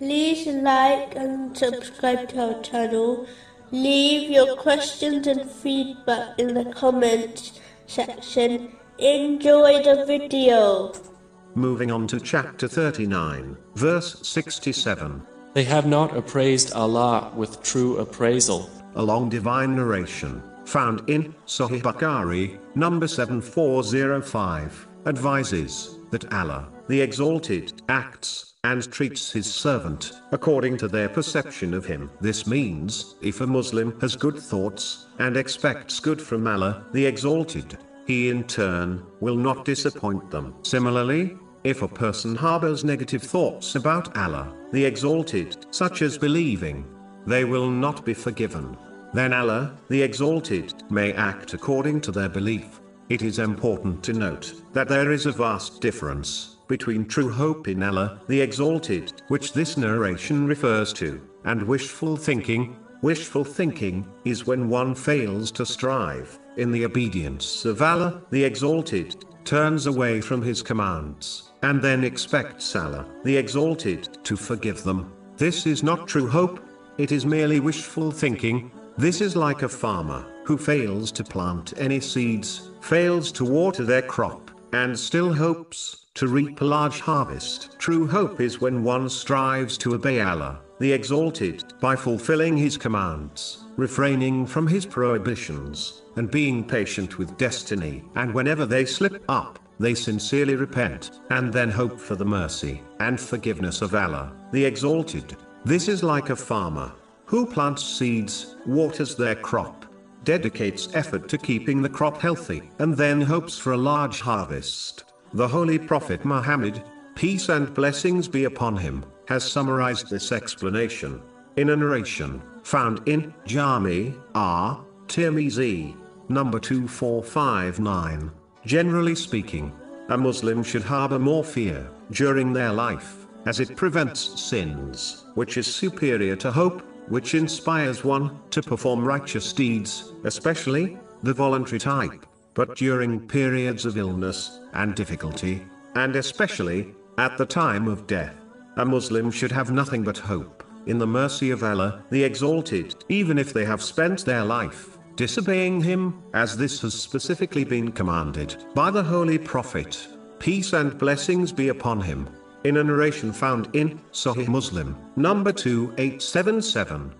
like and subscribe to our channel. Leave your questions and feedback in the comments section. Enjoy the video. Moving on to chapter 39, verse 67. They have not appraised Allah with true appraisal. A long divine narration, found in Sahih Bukhari, number 7405, advises that Allah, the Exalted, acts and treats his servant according to their perception of him. This means, if a Muslim has good thoughts and expects good from Allah, the Exalted, he in turn will not disappoint them. Similarly, if a person harbors negative thoughts about Allah, the Exalted, such as believing, they will not be forgiven. Then Allah, the Exalted, may act according to their belief. It is important to note that there is a vast difference between true hope in Allah, the Exalted, which this narration refers to, and wishful thinking. Wishful thinking is when one fails to strive in the obedience of Allah, the Exalted, turns away from His commands, and then expects Allah, the Exalted, to forgive them. This is not true hope, it is merely wishful thinking. This is like a farmer who fails to plant any seeds, fails to water their crop, and still hopes to reap a large harvest. True hope is when one strives to obey Allah, the Exalted, by fulfilling His commands, refraining from His prohibitions, and being patient with destiny. And whenever they slip up, they sincerely repent, and then hope for the mercy and forgiveness of Allah, the Exalted. This is like a farmer who plants seeds, waters their crop, dedicates effort to keeping the crop healthy, and then hopes for a large harvest. The Holy Prophet Muhammad, peace and blessings be upon him, has summarized this explanation in a narration found in Jami R. Tirmizi, number 2459. Generally speaking, a Muslim should harbor more fear during their life, as it prevents sins, which is superior to hope, which inspires one to perform righteous deeds, especially the voluntary type, but during periods of illness and difficulty, and especially at the time of death. A Muslim should have nothing but hope in the mercy of Allah, the Exalted, even if they have spent their life disobeying Him, as this has specifically been commanded by the Holy Prophet. Peace and blessings be upon him. In a narration found in Sahih Muslim, number 2877,